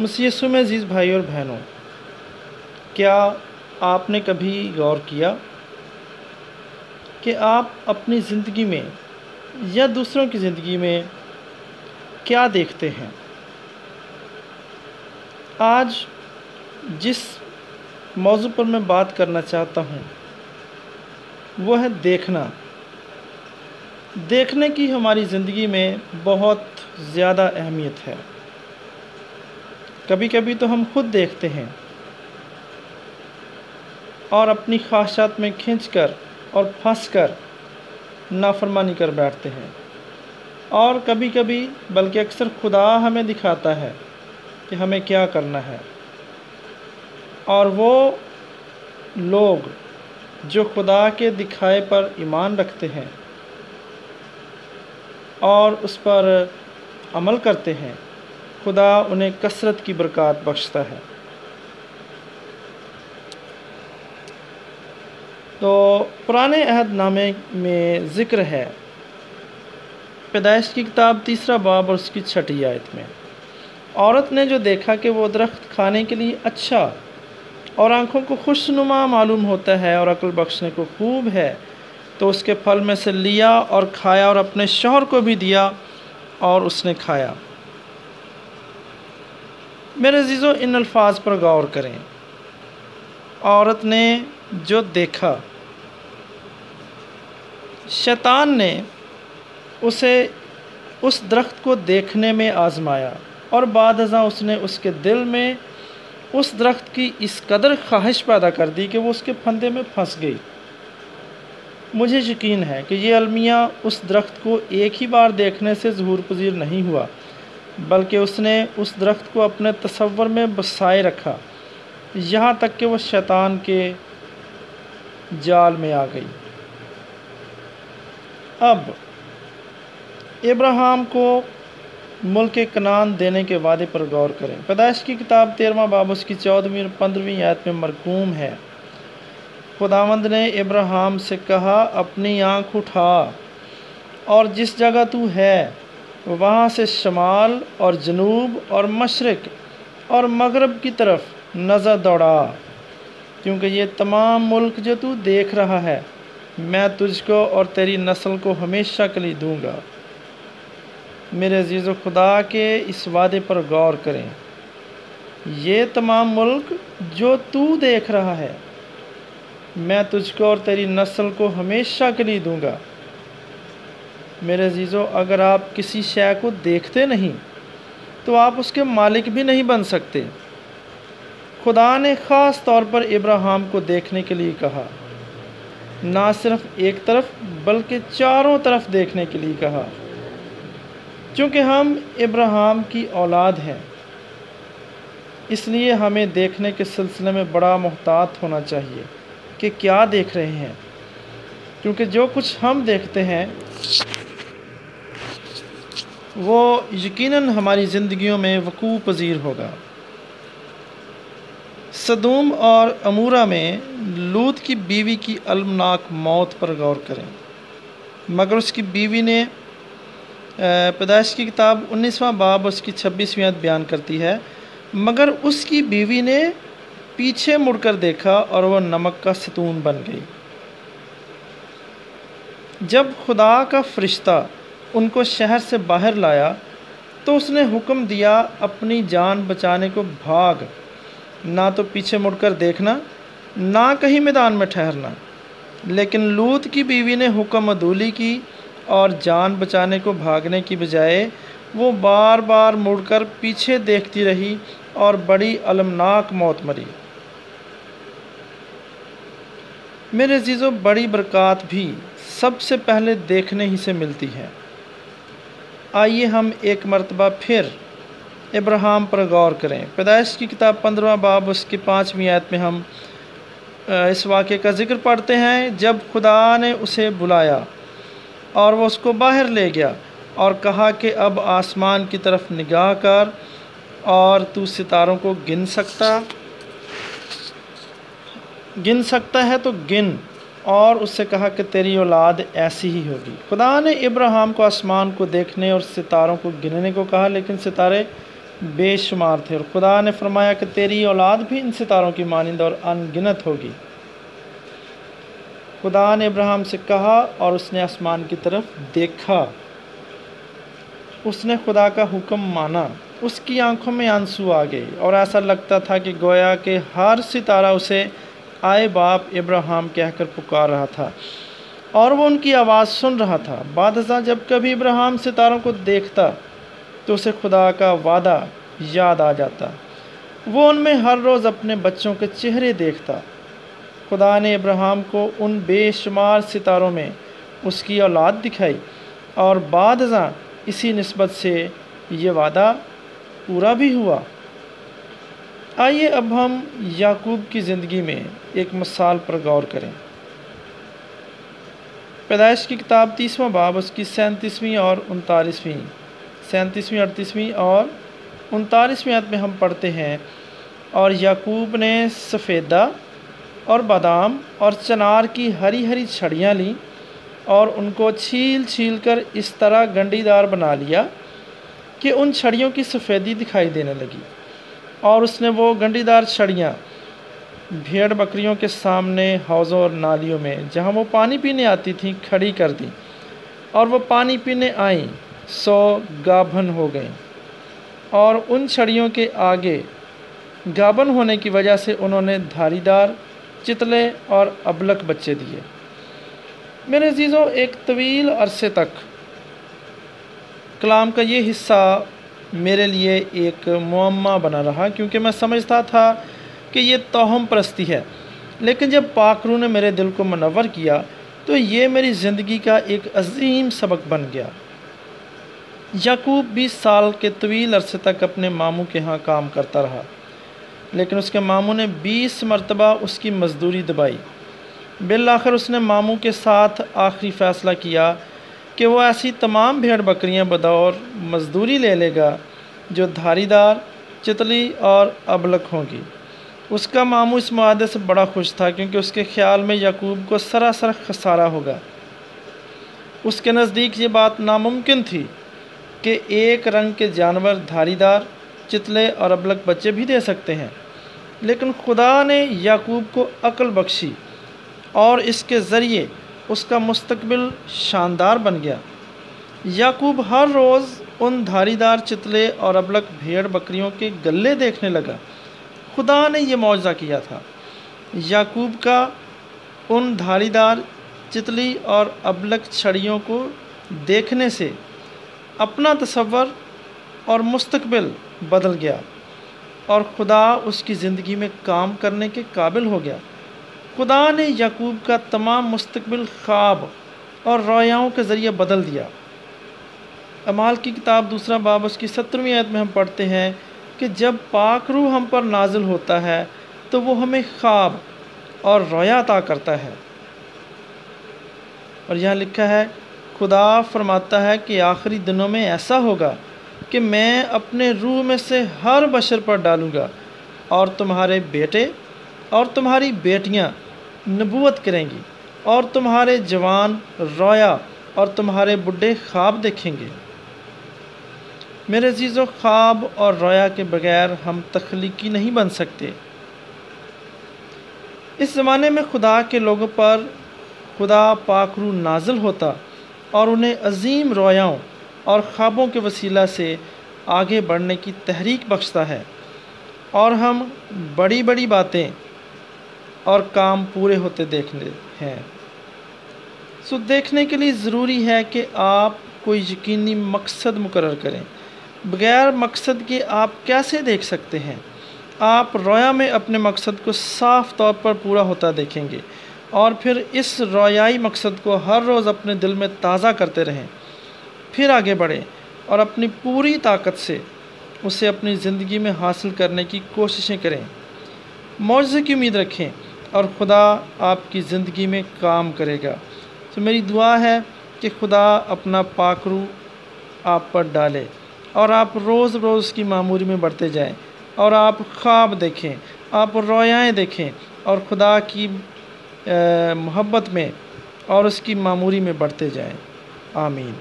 مسیسو میں عزیز بھائی اور بہنوں، کیا آپ نے کبھی غور کیا کہ آپ اپنی زندگی میں یا دوسروں کی زندگی میں کیا دیکھتے ہیں؟ آج جس موضوع پر میں بات کرنا چاہتا ہوں، وہ ہے دیکھنا۔ دیکھنے کی ہماری زندگی میں بہت زیادہ اہمیت ہے۔ کبھی کبھی تو ہم خود دیکھتے ہیں۔ اور اپنی خواہشات میں کھنچ کر اور پھنس کر نافرمانی کر بیٹھتے ہیں۔ اور کبھی کبھی بلکہ اکثر خدا ہمیں دکھاتا ہے کہ ہمیں کیا کرنا ہے۔ اور وہ لوگ جو خدا کے دکھائے پر ایمان رکھتے ہیں اور اس پر عمل کرتے ہیں۔ خدا انہیں کثرت کی برکات بخشتا ہے۔ تو پرانے عہد نامے میں ذکر ہے۔ پیدائش کی کتاب تیسرا باب اور اس کی چھٹی آیت میں۔ عورت نے جو دیکھا کہ وہ درخت کھانے کے لیے اچھا اور آنکھوں کو خوش نما معلوم ہوتا ہے اور عقل بخشنے کو خوب ہے، تو اس کے پھل میں سے لیا اور کھایا اور اپنے شوہر کو بھی دیا اور اس نے کھایا۔ میرے عزیزو ان الفاظ پر غور کریں۔ عورت نے جو دیکھا، شیطان نے اسے اس درخت کو دیکھنے میں آزمایا اور بعد ازاں اس نے اس کے دل میں اس درخت کی اس قدر خواہش پیدا کر دی کہ وہ اس کے پھندے میں پھنس گئی۔ مجھے یقین ہے کہ یہ المیہ اس درخت کو ایک ہی بار دیکھنے سے ظہور پذیر نہیں ہوا۔ بلکہ اس نے اس درخت کو اپنے تصور میں بسائے رکھا، یہاں تک کہ وہ شیطان کے جال میں آ گئی۔ اب ابراہم کو ملک کنان دینے کے وعدے پر غور کریں۔ پیدائش کی کتاب تیرواں باب، اس کی چودھویں اور پندرہویں آیت میں مرکوم ہے۔ خداوند نے ابراہم سے کہا، اپنی آنکھ اٹھا اور جس جگہ تو ہے وہاں سے شمال اور جنوب اور مشرق اور مغرب کی طرف نظر دوڑا، کیونکہ یہ تمام ملک جو تو دیکھ رہا ہے، میں تجھ کو اور تیری نسل کو ہمیشہ کے لیے دوں گا۔ میرے عزیز و خدا کے اس وعدے پر غور کریں۔ یہ تمام ملک جو تو دیکھ رہا ہے، میں تجھ کو اور تیری نسل کو ہمیشہ کے لیے دوں گا۔ میرے عزیزو، اگر آپ کسی شے کو دیکھتے نہیں، تو آپ اس کے مالک بھی نہیں بن سکتے۔ خدا نے خاص طور پر ابراہم کو دیکھنے کے لیے کہا۔ نہ صرف ایک طرف، بلکہ چاروں طرف دیکھنے کے لیے کہا۔ چونکہ ہم ابراہم کی اولاد ہیں، اس لیے ہمیں دیکھنے کے سلسلے میں بڑا محتاط ہونا چاہیے کہ کیا دیکھ رہے ہیں۔ کیونکہ جو کچھ ہم دیکھتے ہیں وہ یقیناً ہماری زندگیوں میں وقوع پذیر ہوگا۔ صدوم اور امورہ میں لوت کی بیوی کی المناک موت پر غور کریں۔ مگر اس کی بیوی نے پیدائش کی کتاب انیسواں باب اس کی چھبیسویں بیان کرتی ہے۔ مگر اس کی بیوی نے پیچھے مڑ کر دیکھا اور وہ نمک کا ستون بن گئی۔ جب خدا کا فرشتہ ان کو شہر سے باہر لایا تو اس نے حکم دیا اپنی جان بچانے کو بھاگ۔ نہ تو پیچھے مڑ کر دیکھنا، نہ کہیں میدان میں ٹھہرنا۔ لیکن لوت کی بیوی نے حکم عدولی کی اور جان بچانے کو بھاگنے کی بجائے وہ بار بار مڑ کر پیچھے دیکھتی رہی اور بڑی المناک موت مری۔ میرے عزیزوں بڑی برکات بھی سب سے پہلے دیکھنے ہی سے ملتی ہے۔ آئیے ہم ایک مرتبہ پھر ابراہم پر غور کریں۔ پیدائش کی کتاب پندرہ باب، اس کی پانچویں آیت میں ہم اس واقعے کا ذکر پڑھتے ہیں۔ جب خدا نے اسے بلایا اور وہ اس کو باہر لے گیا اور کہا کہ اب آسمان کی طرف نگاہ کر اور تو ستاروں کو گن سکتا گن سکتا ہے تو گن۔ اور اس سے کہا کہ تیری اولاد ایسی ہی ہوگی۔ خدا نے ابراہم کو آسمان کو دیکھنے اور ستاروں کو گننے کو کہا، لیکن ستارے بے شمار تھے۔ اور خدا نے فرمایا کہ تیری اولاد بھی ان ستاروں کی مانند اور ان گنت ہوگی۔ خدا نے ابراہم سے کہا اور اس نے آسمان کی طرف دیکھا۔ اس نے خدا کا حکم مانا۔ اس کی آنکھوں میں آنسو آ گئی اور ایسا لگتا تھا کہ گویا کہ ہر ستارہ اسے آئے باپ ابراہم کہہ کر پکار رہا تھا اور وہ ان کی آواز سن رہا تھا۔ بعد ازاں جب کبھی ابراہم ستاروں کو دیکھتا تو اسے خدا کا وعدہ یاد آ جاتا۔ وہ ان میں ہر روز اپنے بچوں کے چہرے دیکھتا۔ خدا نے ابراہم کو ان بے شمار ستاروں میں اس کی اولاد دکھائی اور بعد ازاں اسی نسبت سے یہ وعدہ پورا بھی ہوا۔ آئیے اب ہم یعقوب کی زندگی میں ایک مثال پر غور کریں۔ پیدائش کی کتاب تیسواں باب، اس کی سینتیسویں اور انتالیسویں، سینتیسویں، اڑتیسویں اور انتالیسویں عد میں ہم پڑھتے ہیں، اور یعقوب نے سفیدہ اور بادام اور چنار کی ہری ہری چھڑیاں لیں اور ان کو چھیل چھیل کر اس طرح گنڈی دار بنا لیا کہ ان چھڑیوں کی سفیدی دکھائی دینے لگی۔ اور اس نے وہ گنڈی دار چھڑیاں، بھیڑ بکریوں کے سامنے حوضوں اور نالیوں میں، جہاں وہ پانی پینے آتی تھیں، کھڑی کر دیں۔ اور وہ پانی پینے آئیں، سو گابھن ہو گئیں۔ اور ان چھڑیوں کے آگے گابن ہونے کی وجہ سے انہوں نے دھاری دار چتلے اور ابلک بچے دیے۔ میرے عزیزوں ایک طویل عرصے تک کلام کا یہ حصہ میرے لیے ایک معمہ بنا رہا کیونکہ میں سمجھتا تھا کہ یہ توہم پرستی ہے۔ لیکن جب پاکرو نے میرے دل کو منور کیا تو یہ میری زندگی کا ایک عظیم سبق بن گیا۔ یعقوب بیس سال کے طویل عرصے تک اپنے ماموں کے ہاں کام کرتا رہا، لیکن اس کے ماموں نے بیس مرتبہ اس کی مزدوری دبائی۔ بالآخر اس نے ماموں کے ساتھ آخری فیصلہ کیا کہ وہ ایسی تمام بھیڑ بکریاں بدور مزدوری لے لے گا جو دھاری دار چتلی اور ابلک ہوں گی۔ اس کا ماموں اس معاہدے سے بڑا خوش تھا کیونکہ اس کے خیال میں یعقوب کو سراسر خسارہ ہوگا۔ اس کے نزدیک یہ بات ناممکن تھی کہ ایک رنگ کے جانور دھاری دار چتلے اور ابلک بچے بھی دے سکتے ہیں۔ لیکن خدا نے یعقوب کو عقل بخشی اور اس کے ذریعے اس کا مستقبل شاندار بن گیا۔ یعقوب ہر روز ان دھاری دار چتلے اور ابلک بھیڑ بکریوں کے گلے دیکھنے لگا۔ خدا نے یہ معاوضہ کیا تھا۔ یعقوب کا ان دھاری دار چتلی اور ابلک چھڑیوں کو دیکھنے سے اپنا تصور اور مستقبل بدل گیا اور خدا اس کی زندگی میں کام کرنے کے قابل ہو گیا۔ خدا نے یعقوب کا تمام مستقبل خواب اور رویاؤں کے ذریعے بدل دیا۔ امال کی کتاب دوسرا باب اس کی سترویں عید میں ہم پڑھتے ہیں کہ جب پاک روح ہم پر نازل ہوتا ہے تو وہ ہمیں خواب اور رویا عطا کرتا ہے۔ اور یہاں لکھا ہے، خدا فرماتا ہے کہ آخری دنوں میں ایسا ہوگا کہ میں اپنے روح میں سے ہر بشر پر ڈالوں گا اور تمہارے بیٹے اور تمہاری بیٹیاں نبوت کریں گی اور تمہارے جوان رویا اور تمہارے بڈھے خواب دیکھیں گے۔ میرے عزیز و خواب اور رویا کے بغیر ہم تخلیقی نہیں بن سکتے۔ اس زمانے میں خدا کے لوگوں پر خدا پاکرو نازل ہوتا اور انہیں عظیم رویاؤں اور خوابوں کے وسیلہ سے آگے بڑھنے کی تحریک بخشتا ہے۔ اور ہم بڑی بڑی باتیں اور کام پورے ہوتے دیکھنے ہیں۔ سو دیکھنے کے لیے ضروری ہے کہ آپ کوئی یقینی مقصد مقرر کریں۔ بغیر مقصد کے آپ کیسے دیکھ سکتے ہیں؟ آپ رویا میں اپنے مقصد کو صاف طور پر پورا ہوتا دیکھیں گے اور پھر اس رویائی مقصد کو ہر روز اپنے دل میں تازہ کرتے رہیں۔ پھر آگے بڑھیں اور اپنی پوری طاقت سے اسے اپنی زندگی میں حاصل کرنے کی کوششیں کریں۔ معجزے کی امید رکھیں۔ اور خدا آپ کی زندگی میں کام کرے گا۔ تو میری دعا ہے کہ خدا اپنا پاکرو آپ پر ڈالے اور آپ روز روز کی معمولی میں بڑھتے جائیں اور آپ خواب دیکھیں، آپ رویائیں دیکھیں اور خدا کی محبت میں اور اس کی معمولی میں بڑھتے جائیں۔ آمین۔